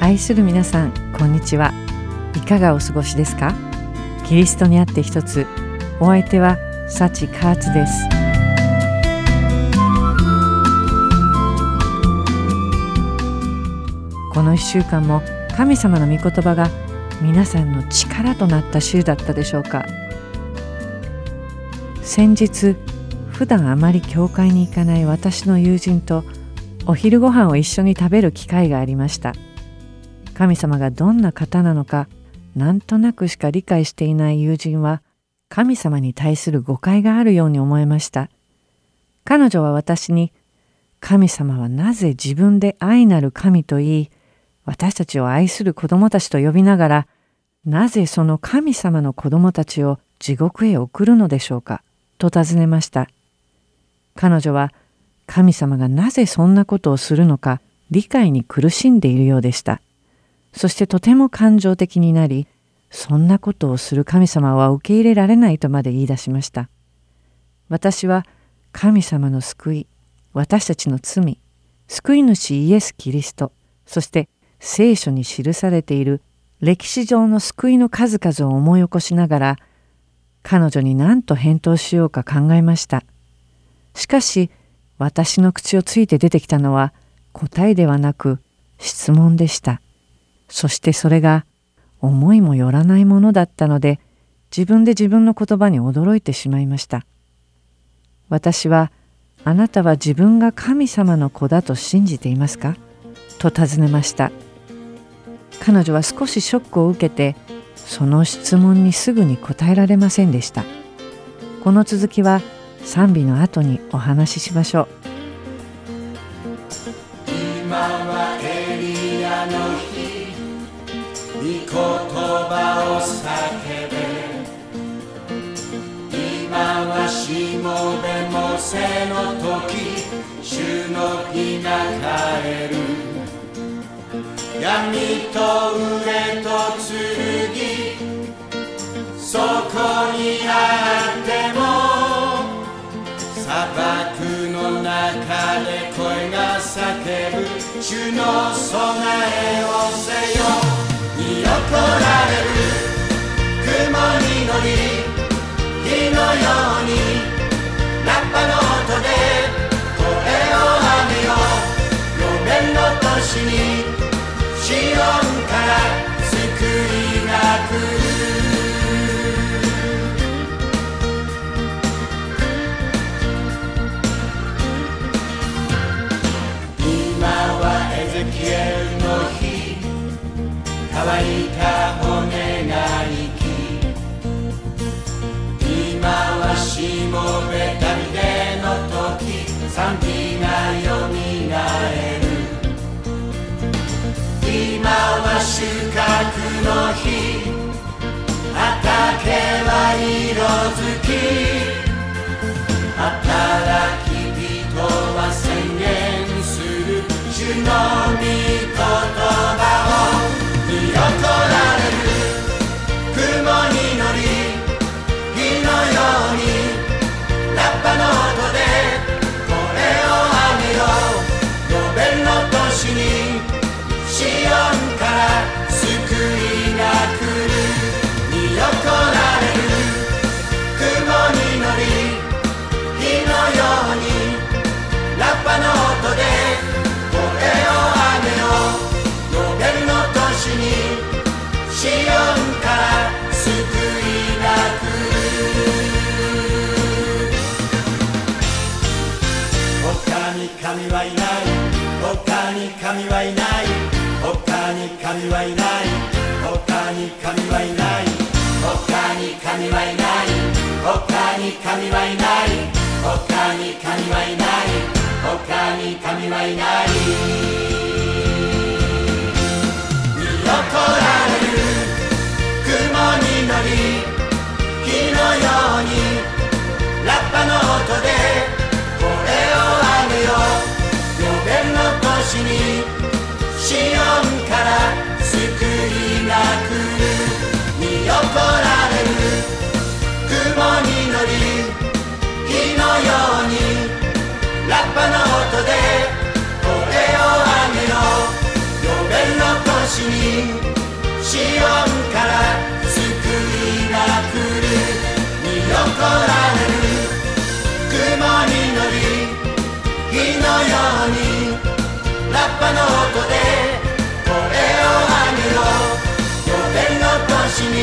愛する皆さんこんにちは。いかがお過ごしですか？キリストにあって一つ。お相手はサチカーツです。この1週間も神様の御言葉が皆さんの力となった週だったでしょうか？先日普段あまり教会に行かない私の友人とお昼ご飯を一緒に食べる機会がありました。神様がどんな方なのかなんとなくしか理解していない友人は神様に対する誤解があるように思えました。彼女は私に神様はなぜ自分で愛なる神と言い私たちを愛する子供たちと呼びながらなぜその神様の子供たちを地獄へ送るのでしょうかと尋ねました。彼女は神様がなぜそんなことをするのか理解に苦しんでいるようでした。そしてとても感情的になりそんなことをする神様は受け入れられないとまで言い出しました。私は神様の救い私たちの罪救い主イエス・キリストそして聖書に記されている歴史上の救いの数々を思い起こしながら彼女に何と返答しようか考えました。しかし私の口をついて出てきたのは答えではなく質問でした。そしてそれが思いもよらないものだったので自分で自分の言葉に驚いてしまいました。私はあなたは自分が神様の子だと信じていますか？と尋ねました。彼女は少しショックを受けてその質問にすぐに答えられませんでした。この続きは賛美の後にお話ししましょう。今はエリアの日御言葉を叫べ今はしもべもせの時主の日が帰る。闇と飢えと剣そこにあっても漠の中で声が叫ぶ。主の備えをせよ。見怒られる。雲に乗り。火のように。ラッパの音で。声を上げよう。路面の年に。シオンから救いが来る。収穫の日畑は色づき。働き人は宣言する。主の御言葉を雲に乗り火のように神はいない。他に神はいない。他に神はいない。他に神はいない。他に神はいない。他に神はいない。見怒られる。雲に乗り火のようにラッパの音でこれをあげよ。う予弁の年にシオンから救いが来る見怒られる雲に乗り火のようにラッパの音で声をあげろ呼べるの腰にシオンから救いが来る見怒られる雲に乗り火のようにラッパの音での年に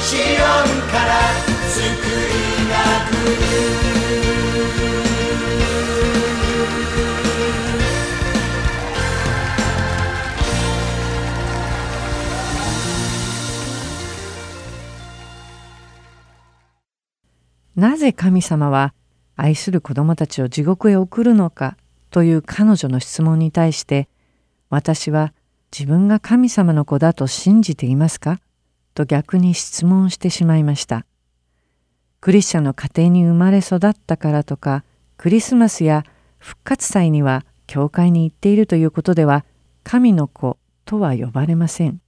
シオンから救いが来るなぜ神様は愛する子供たちを地獄へ送るのかという彼女の質問に対して私は自分が神様の子だと信じていますか？と逆に質問してしまいました。クリスチャンの家庭に生まれ育ったからとかクリスマスや復活祭には教会に行っているということでは神の子とは呼ばれません。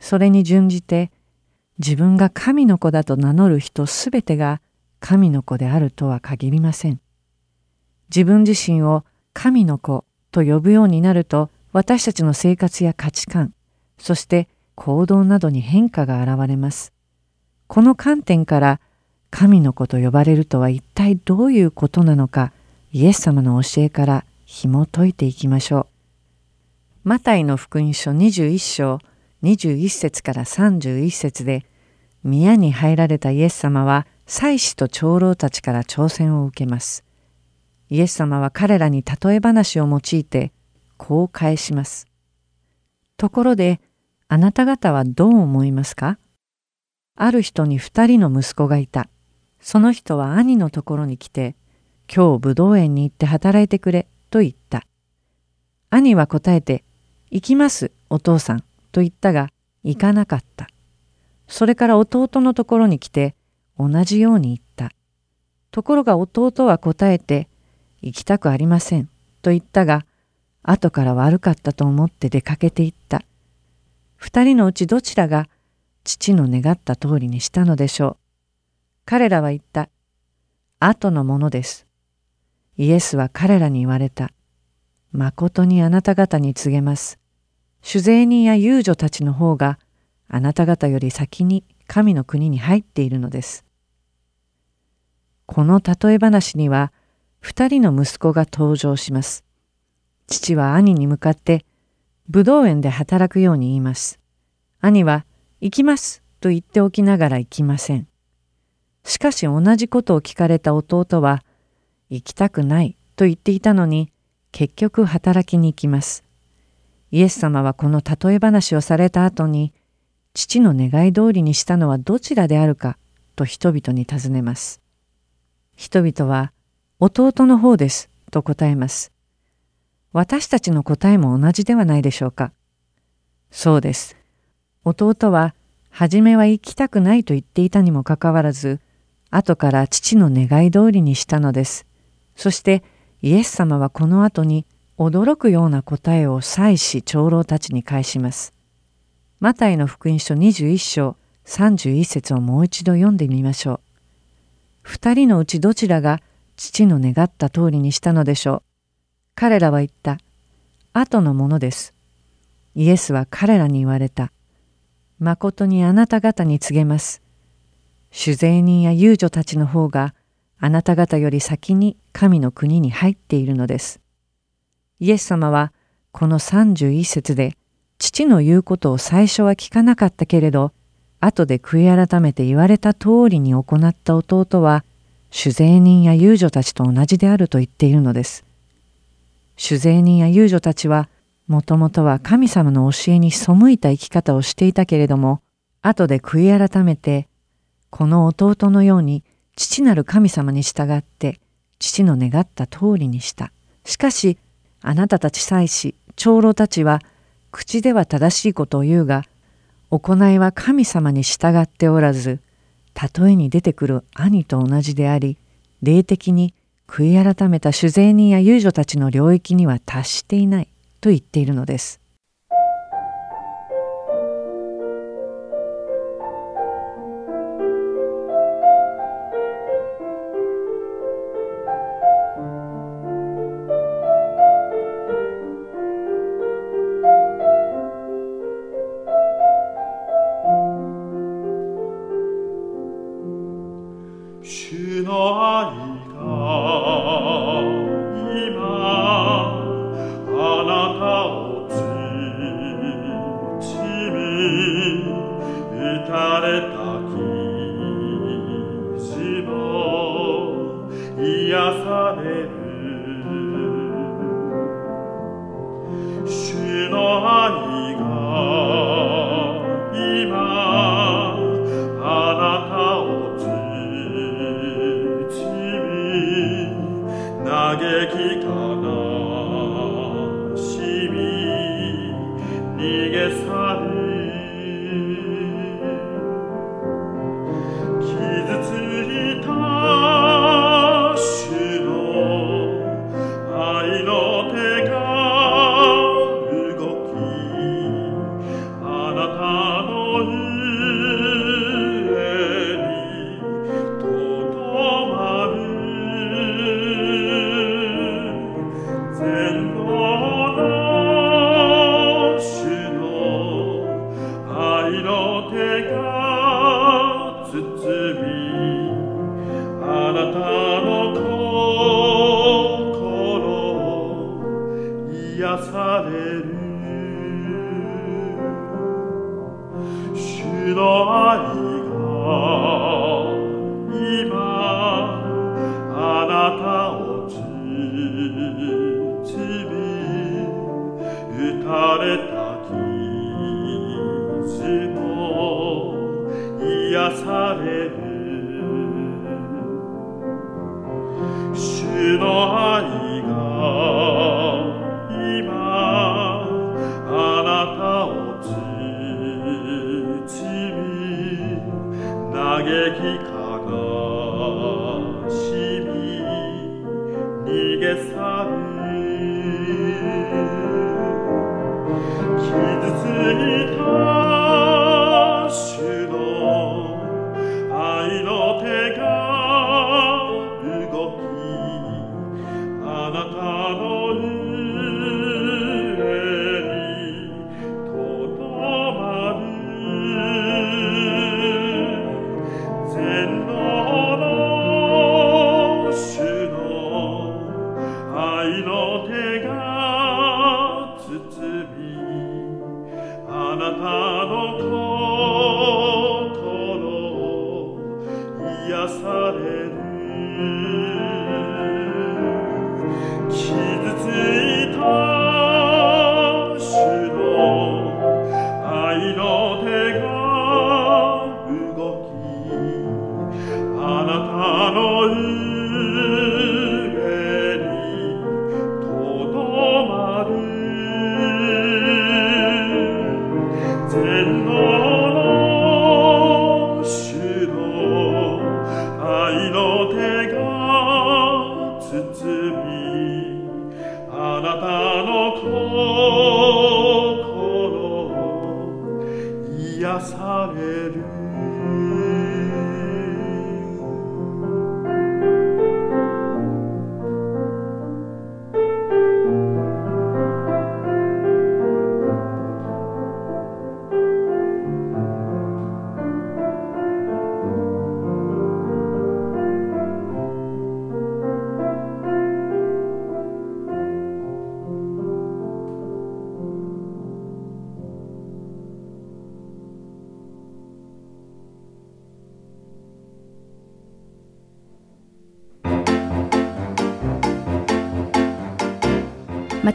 それに準じて自分が神の子だと名乗る人すべてが神の子であるとは限りません。自分自身を神の子と呼ぶようになると私たちの生活や価値観そして行動などに変化が現れます。この観点から神の子と呼ばれるとは一体どういうことなのかイエス様の教えから紐解いていきましょう。マタイの福音書21章21節から31節で宮に入られたイエス様は祭司と長老たちから挑戦を受けます。イエス様は彼らに例え話を用いてこう返します。ところであなた方はどう思いますか？ある人に二人の息子がいた。その人は兄のところに来て、今日武道園に行って働いてくれと言った。兄は答えて、行きますお父さんと言ったが、行かなかった。それから弟のところに来て、同じように言った。ところが弟は答えて、行きたくありませんと言ったが、後から悪かったと思って出かけていった。二人のうちどちらが父の願った通りにしたのでしょう。彼らは言った。後のものです。イエスは彼らに言われた。誠にあなた方に告げます。酒税人や遊女たちの方があなた方より先に神の国に入っているのです。この例え話には二人の息子が登場します。父は兄に向かって武道園で働くように言います。兄は行きますと言っておきながら行きません。しかし同じことを聞かれた弟は行きたくないと言っていたのに結局働きに行きます。イエス様はこの例え話をされた後に父の願い通りにしたのはどちらであるかと人々に尋ねます。人々は弟の方ですと答えます。私たちの答えも同じではないでしょうか。そうです。弟は初めは行きたくないと言っていたにもかかわらず、後から父の願い通りにしたのです。そしてイエス様はこの後に驚くような答えを祭司長老たちに返します。マタイの福音書21章31節をもう一度読んでみましょう。二人のうちどちらが父の願った通りにしたのでしょう。彼らは言った。後のものです。イエスは彼らに言われた。誠にあなた方に告げます。酒税人や遊女たちの方があなた方より先に神の国に入っているのです。イエス様はこの31節で父の言うことを最初は聞かなかったけれど後で悔い改めて言われた通りに行った弟は酒税人や遊女たちと同じであると言っているのです。酒税人や遊女たちはもともとは神様の教えに背いた生き方をしていたけれども後で悔い改めてこの弟のように父なる神様に従って父の願った通りにした。しかしあなたたち祭司長老たちは口では正しいことを言うが行いは神様に従っておらず例えに出てくる兄と同じであり霊的に悔い改めた酒税人や遊女たちの領域には達していないと言っているのです。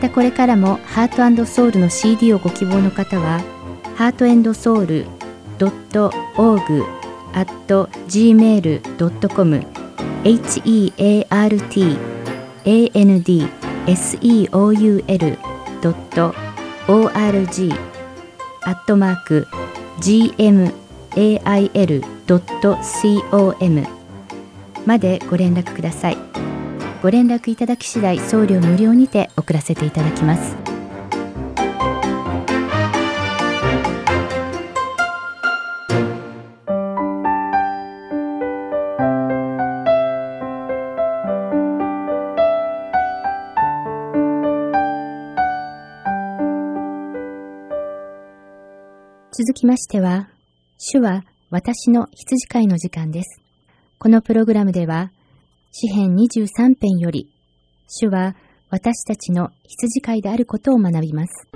たこれからもハートソウルの CD をご希望の方は、ハートソウル .org at gmail.com heartandseoul.org アットマーク gmail.com までご連絡ください。ご連絡いただき次第送料無料にて送らせていただきます。続きましては、主は私の羊飼いの時間です。このプログラムでは、詩編23編より、主は私たちの羊飼いであることを学びます。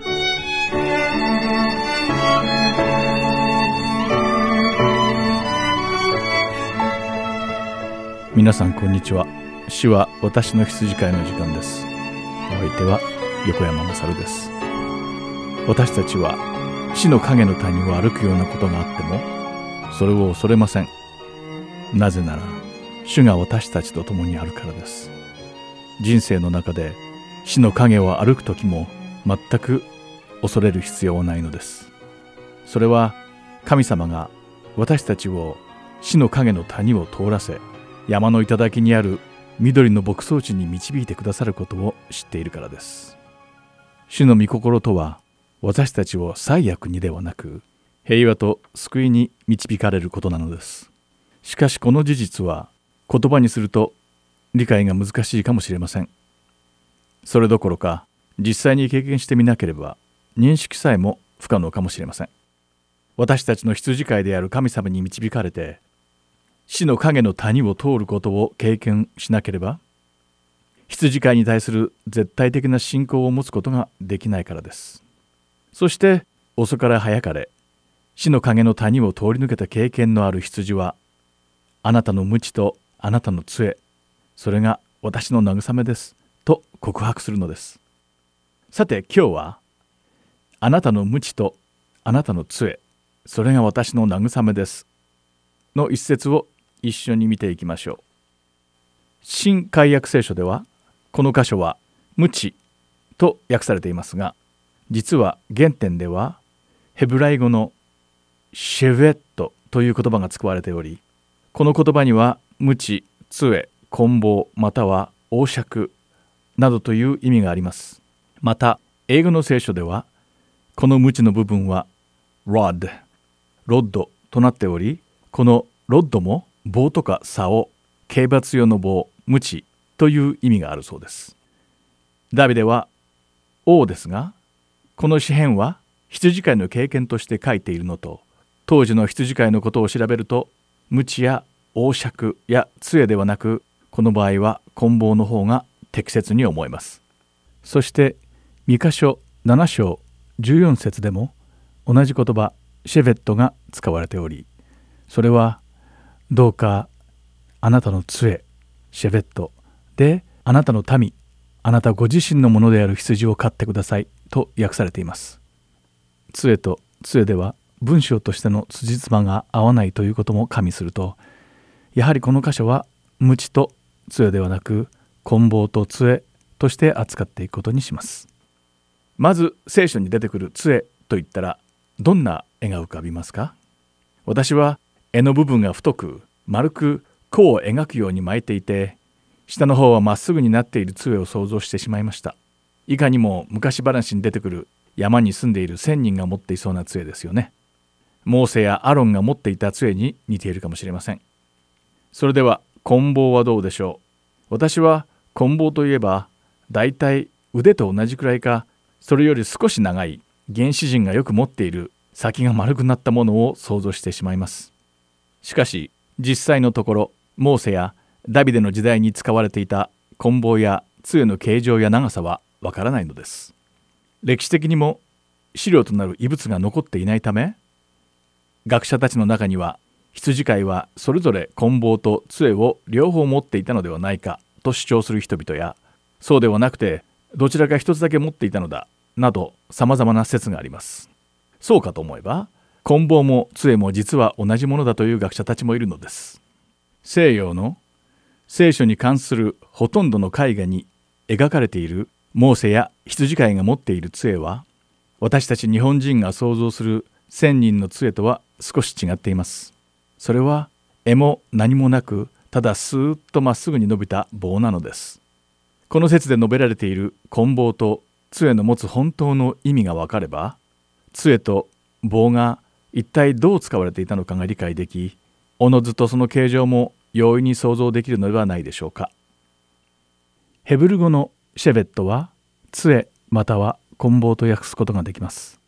皆さんこんにちは。主は私の羊飼いの時間です。お相手は横山勝です。私たちは死の影の谷を歩くようなことがあってもそれを恐れません。なぜなら主が私たちと共にあるからです。人生の中で死の影を歩く時も全く恐れる必要はないのです。それは神様が私たちを死の影の谷を通らせ山の頂にある緑の牧草地に導いてくださることを知っているからです。主の御心とは私たちを最悪にではなく平和と救いに導かれることなのです。しかしこの事実は言葉にすると理解が難しいかもしれません。それどころか実際に経験してみなければ認識さえも不可能かもしれません。私たちの羊飼いである神様に導かれて死の影の谷を通ることを経験しなければ羊飼いに対する絶対的な信仰を持つことができないからです。そして遅かれ早かれ死の影の谷を通り抜けた経験のある羊はあなたの無知とあなたの杖それが私の慰めですと告白するのです。さて今日はあなたの無知とあなたの杖それが私の慰めですの一節を一緒に見ていきましょう。新海約聖書ではこの箇所は無知と訳されていますが実は原点ではヘブライ語のシェヴェットという言葉が使われておりこの言葉には無知杖棍棒または王爵などという意味があります。また英語の聖書ではこの無知の部分は rod ロッドとなっておりこのロッドも棒とか竿刑罰用の棒無知という意味があるそうです。ダビデは王ですがこの詩篇は羊飼いの経験として書いているのと当時の羊飼いのことを調べると無知や王爵や杖ではなくこの場合は棍棒の方が適切に思えます。そして三箇所7章14節でも同じ言葉シェベットが使われておりそれはどうかあなたの杖シェベットであなたの民あなたご自身のものである羊を飼ってくださいと訳されています。杖と杖では文章としての辻褄が合わないということも加味するとやはりこの箇所は無知と杖ではなく棍棒と杖として扱っていくことにします。まず聖書に出てくる杖といったらどんな絵が浮かびますか？私は絵の部分が太く丸く弧を描くように巻いていて下の方はまっすぐになっている杖を想像してしまいました。いかにも昔話に出てくる山に住んでいる仙人が持っていそうな杖ですよね。モーセやアロンが持っていた杖に似ているかもしれません。それでは棍棒はどうでしょう。私は棍棒といえばだいたい腕と同じくらいかそれより少し長い原始人がよく持っている先が丸くなったものを想像してしまいます。しかし実際のところモーセやダビデの時代に使われていた棍棒や杖の形状や長さはわからないのです。歴史的にも資料となる遺物が残っていないため学者たちの中には羊飼いはそれぞれ棍棒と杖を両方持っていたのではないかと主張する人々やそうではなくてどちらか一つだけ持っていたのだなどさまざまな説があります。そうかと思えば棍棒も杖も実は同じものだという学者たちもいるのです。西洋の聖書に関するほとんどの絵画に描かれているモーセや羊飼いが持っている杖は私たち日本人が想像する千人の杖とは少し違っています。それは柄も何もなくただスーッとまっすぐに伸びた棒なのです。この説で述べられている棍棒と杖の持つ本当の意味がわかれば杖と棒が一体どう使われていたのかが理解できおのずとその形状も容易に想像できるのではないでしょうか。ヘブル語のシェベットは杖または棍棒と訳すことができます。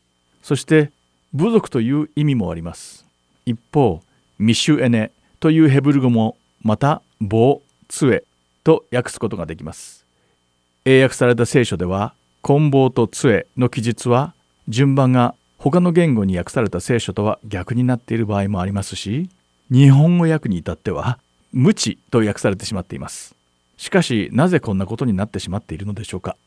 そして部族という意味もあります。一方ミシュエネというヘブル語もまた棒杖と訳すことができます。英訳された聖書では棍棒と杖の記述は順番が他の言語に訳された聖書とは逆になっている場合もありますし日本語訳に至っては無知と訳されてしまっています。しかしなぜこんなことになってしまっているのでしょうか？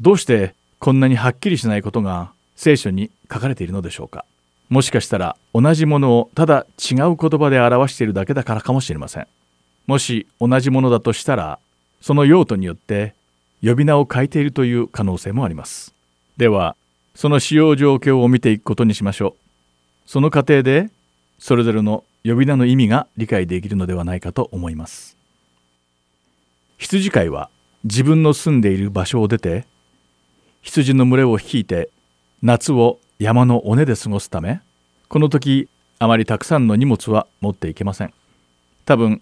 どうしてこんなにはっきりしないことが聖書に書かれているのでしょうか？もしかしたら同じものをただ違う言葉で表しているだけだからかもしれません。もし同じものだとしたらその用途によって呼び名を変えているという可能性もあります。ではその使用状況を見ていくことにしましょう。その過程でそれぞれの呼び名の意味が理解できるのではないかと思います。羊飼いは自分の住んでいる場所を出て羊の群れを率いて夏を山の尾根で過ごすためこの時あまりたくさんの荷物は持っていけません。多分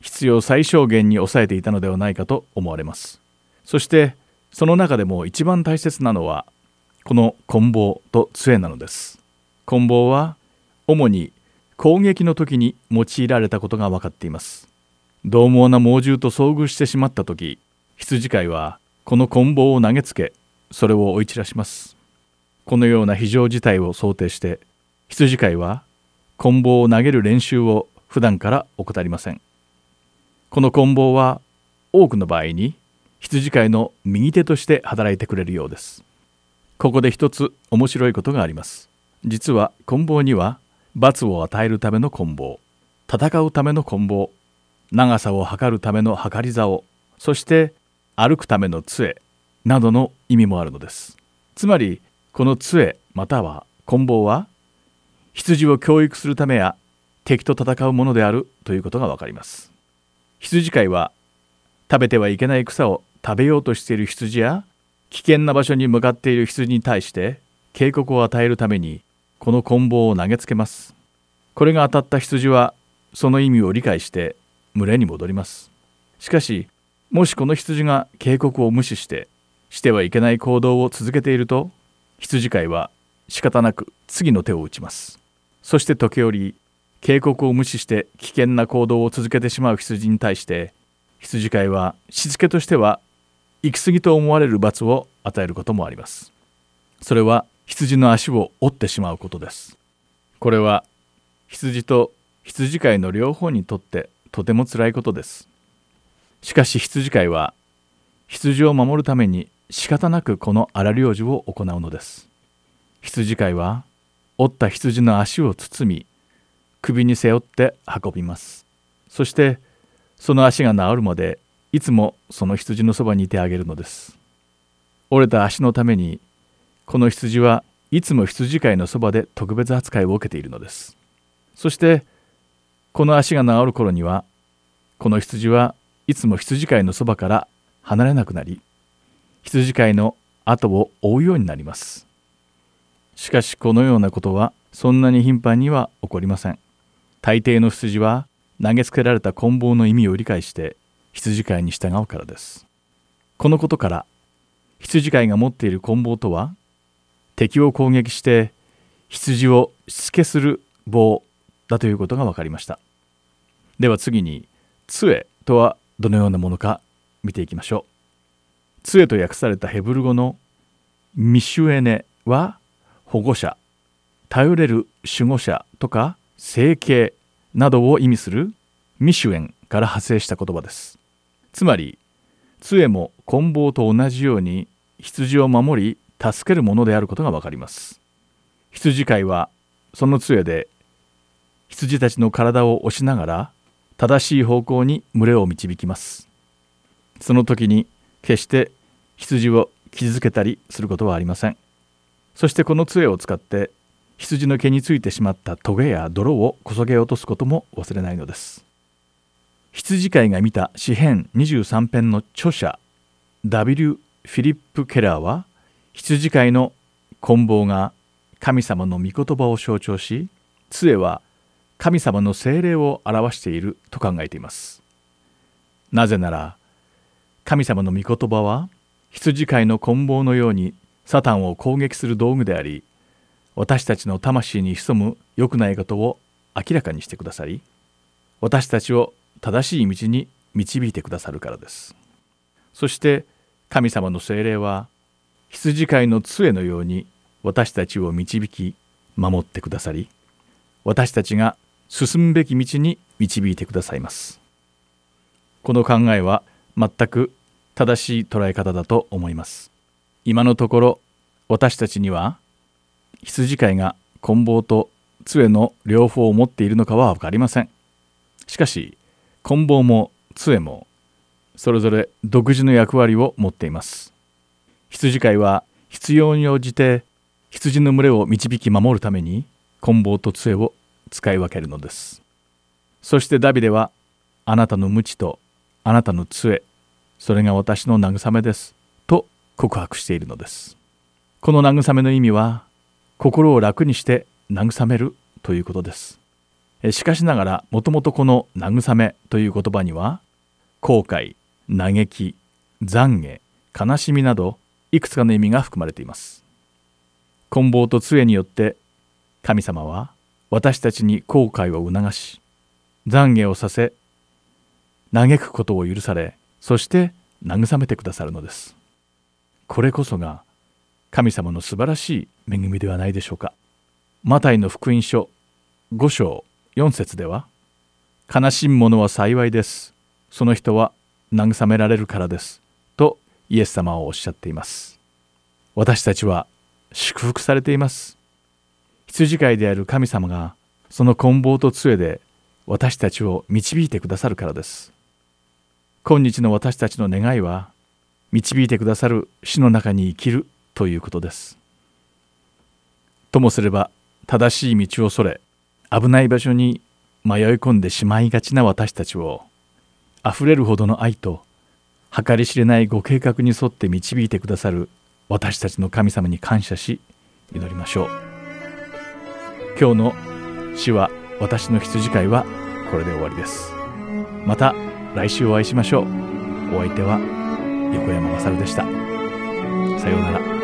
必要最小限に抑えていたのではないかと思われます。そしてその中でも一番大切なのはこの棍棒と杖なのです。棍棒は主に攻撃の時に用いられたことが分かっています。獰猛な猛獣と遭遇してしまった時羊飼いはこの棍棒を投げつけそれを追い散らします。このような非常事態を想定して羊飼いは棍棒を投げる練習を普段から怠りません。この棍棒は多くの場合に羊飼いの右手として働いてくれるようです。ここで一つ面白いことがあります。実は棍棒には罰を与えるための棍棒戦うための棍棒長さを測るための測り竿そして歩くための杖などの意味もあるのです。つまりこの杖または棍棒は羊を教育するためや敵と戦うものであるということがわかります。羊飼いは食べてはいけない草を食べようとしている羊や危険な場所に向かっている羊に対して警告を与えるためにこの棍棒を投げつけます。これが当たった羊はその意味を理解して群れに戻ります。しかしもしこの羊が警告を無視してしてはいけない行動を続けていると羊飼いは仕方なく次の手を打ちます。そして時折警告を無視して危険な行動を続けてしまう羊に対して羊飼いはしつけとしては行き過ぎと思われる罰を与えることもあります。それは羊の足を折ってしまうことです。これは羊と羊飼いの両方にとってとても辛いことです。しかし羊飼いは羊を守るために仕方なくこの荒療治を行うのです。羊飼いは折った羊の足を包み首に背負って運びます。そしてその足が治るまでいつもその羊のそばにいてあげるのです。折れた足のためにこの羊はいつも羊飼いのそばで特別扱いを受けているのです。そしてこの足が治る頃にはこの羊はいつも羊飼いのそばから離れなくなり羊飼いの後を追うようになります。しかしこのようなことはそんなに頻繁には起こりません。大抵の羊は投げつけられた棍棒の意味を理解して羊飼いに従うからです。このことから羊飼いが持っている棍棒とは敵を攻撃して羊をしつけする棒だということが分かりました。では次に杖とはどのようなものか見ていきましょう。杖と訳されたヘブル語のミシュエネは保護者頼れる守護者とか整形などを意味するミシュエンから派生した言葉です。つまり杖も棍棒と同じように羊を守り助けるものであることがわかります。羊飼いはその杖で羊たちの体を押しながら正しい方向に群れを導きます。その時に決して羊を傷つけたりすることはありませんそしてこの杖を使って羊の毛についてしまったトゲや泥をこそげ落とすことも忘れないのです羊飼いが見た詩編23編の著者 W. フィリップ・ケラーは羊飼いの棍棒が神様の御言葉を象徴し杖は神様の精霊を表していると考えていますなぜなら神様の御言葉は羊飼いの棍棒のようにサタンを攻撃する道具であり私たちの魂に潜む良くないことを明らかにしてくださり私たちを正しい道に導いてくださるからです。そして神様の精霊は羊飼いの杖のように私たちを導き守ってくださり私たちが進むべき道に導いてくださいます。この考えは全く正しい捉え方だと思います。今のところ私たちには羊飼いが棍棒と杖の両方を持っているのかは分かりません。しかし棍棒も杖もそれぞれ独自の役割を持っています。羊飼いは必要に応じて羊の群れを導き守るために棍棒と杖を使い分けるのです。そしてダビデはあなたの鞭とあなたの杖それが私の慰めです。と告白しているのです。この慰めの意味は心を楽にして慰めるということです。しかしながらもともとこの慰めという言葉には後悔嘆き懺悔悲しみなどいくつかの意味が含まれています。棍棒と杖によって神様は私たちに後悔を促し懺悔をさせ嘆くことを許されそして慰めてくださるのです。これこそが神様の素晴らしい恵みではないでしょうか。マタイの福音書5章4節では悲しむ者は幸いです。その人は慰められるからです。とイエス様はおっしゃっています。私たちは祝福されています。羊飼いである神様がその棍棒と杖で私たちを導いてくださるからです。今日の私たちの願いは導いてくださる死の中に生きるということです。ともすれば正しい道をそれ危ない場所に迷い込んでしまいがちな私たちをあふれるほどの愛と計り知れないご計画に沿って導いてくださる私たちの神様に感謝し祈りましょう。今日の死は私の羊飼いはこれで終わりです。また来週お会いしましょう。お相手は横山勝でした。さようなら。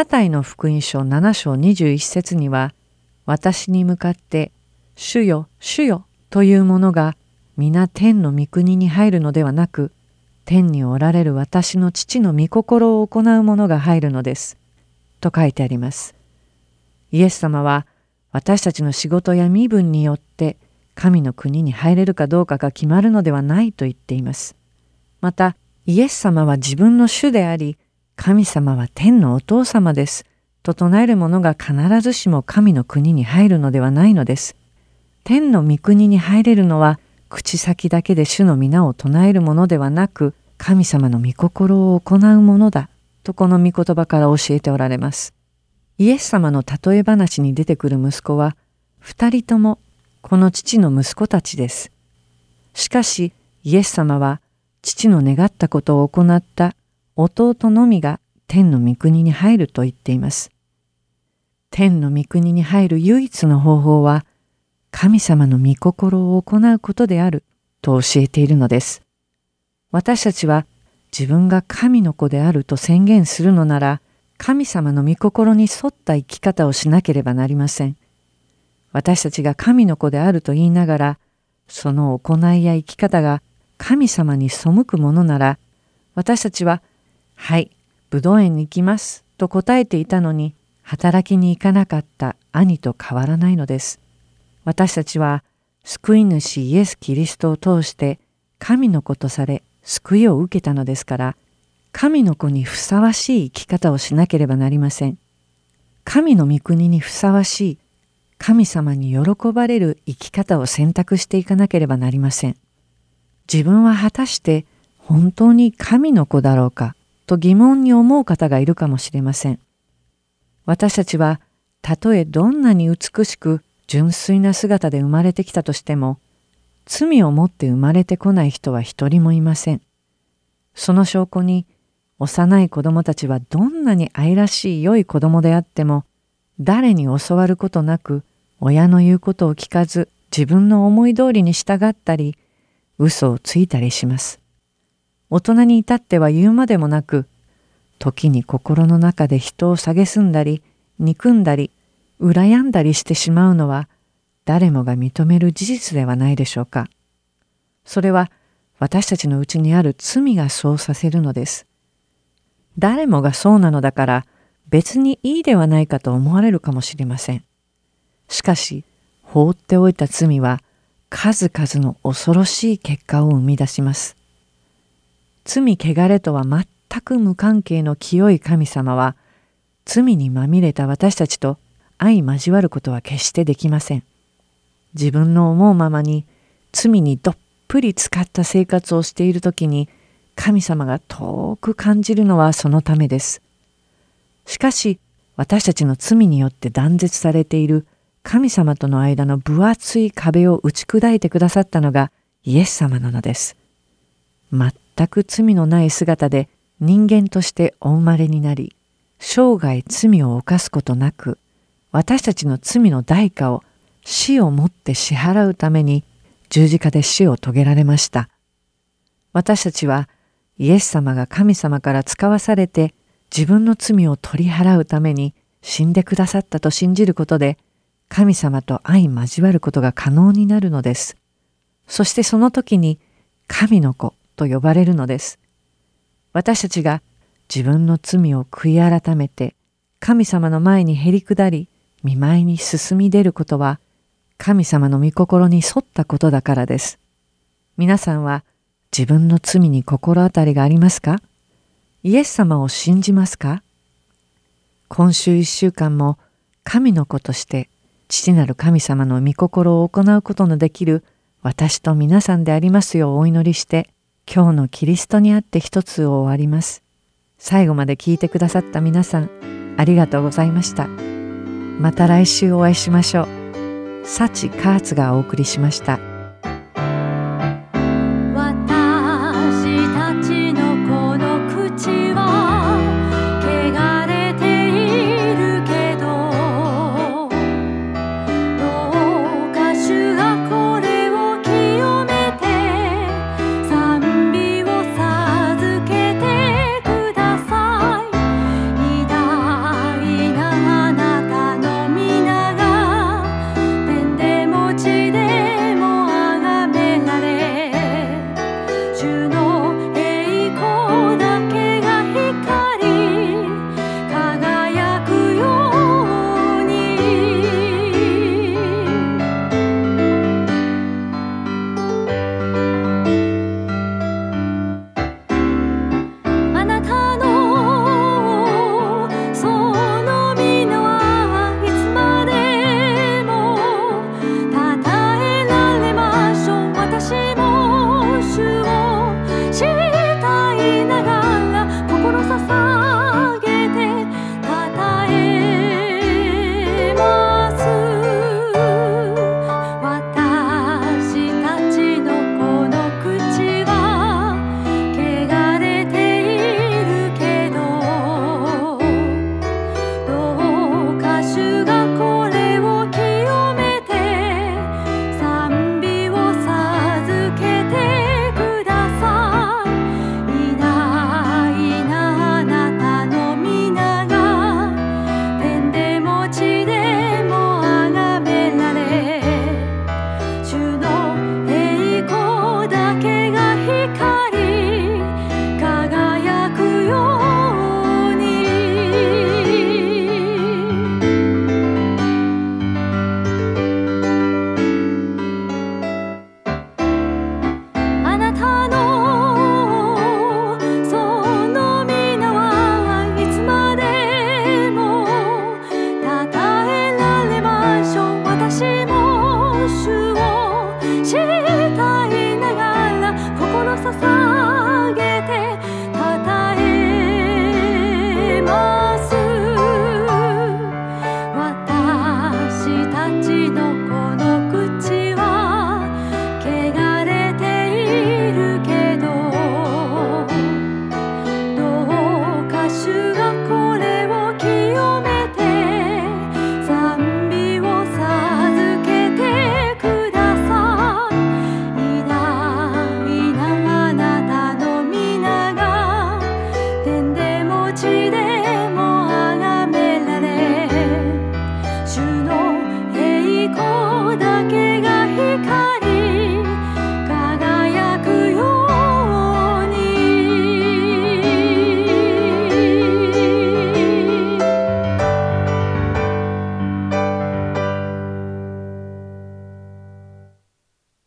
マタイの福音書7章21節には私に向かって「主よ主よ」というものが皆天の御国に入るのではなく天におられる私の父の御心を行う者が入るのです。と書いてあります。イエス様は私たちの仕事や身分によって神の国に入れるかどうかが決まるのではないと言っています。またイエス様は自分の主であり神様は天のお父様ですと唱える者が必ずしも神の国に入るのではないのです。天の御国に入れるのは口先だけで主の皆を唱えるものではなく神様の御心を行うものだとこの御言葉から教えておられます。イエス様の例え話に出てくる息子は二人ともこの父の息子たちです。しかしイエス様は父の願ったことを行った弟のみが天の御国に入ると言っています。天の御国に入る唯一の方法は神様の御心を行うことであると教えているのです。私たちは自分が神の子であると宣言するのなら神様の御心に沿った生き方をしなければなりません。私たちが神の子であると言いながらその行いや生き方が神様に背くものなら私たちは「はい武道園に行きます」と答えていたのに働きに行かなかった兄と変わらないのです。私たちは救い主イエス・キリストを通して神の子とされ救いを受けたのですから神の子にふさわしい生き方をしなければなりません。神の御国にふさわしい神様に喜ばれる生き方を選択していかなければなりません。自分は果たして本当に神の子だろうかと疑問に思う方がいるかもしれません。私たちはたとえどんなに美しく純粋な姿で生まれてきたとしても罪を持って生まれてこない人は一人もいません。その証拠に幼い子供たちはどんなに愛らしい良い子供であっても誰に教わることなく親の言うことを聞かず自分の思い通りに従ったり嘘をついたりします。大人に至っては言うまでもなく時に心の中で人を蔑んだり憎んだり羨んだりしてしまうのは誰もが認める事実ではないでしょうか。それは私たちのうちにある罪がそうさせるのです。誰もがそうなのだから別にいいではないかと思われるかもしれません。しかし放っておいた罪は数々の恐ろしい結果を生み出します。罪汚れとは全く無関係の清い神様は罪にまみれた私たちと相交わることは決してできません。自分の思うままに罪にどっぷり使った生活をしている時に神様が遠く感じるのはそのためです。しかし私たちの罪によって断絶されている神様との間の分厚い壁を打ち砕いてくださったのがイエス様なのです。全く罪のない姿で人間としてお生まれになり生涯罪を犯すことなく私たちの罪の代価を死をもって支払うために十字架で死を遂げられました。私たちはイエス様が神様から使わされて自分の罪を取り払うために死んでくださったと信じることで神様と相交わることが可能になるのです。そしてその時に神の子と呼ばれるのです。私たちが自分の罪を悔い改めて神様の前にへり下り見舞いに進み出ることは神様の御心に沿ったことだからです。皆さんは自分の罪に心当たりがありますか？イエス様を信じますか？今週一週間も神の子として父なる神様の御心を行うことのできる私と皆さんでありますようお祈りして今日のキリストにあって一つを終わります。最後まで聞いてくださった皆さんありがとうございました。また来週お会いしましょう。幸カーツがお送りしました。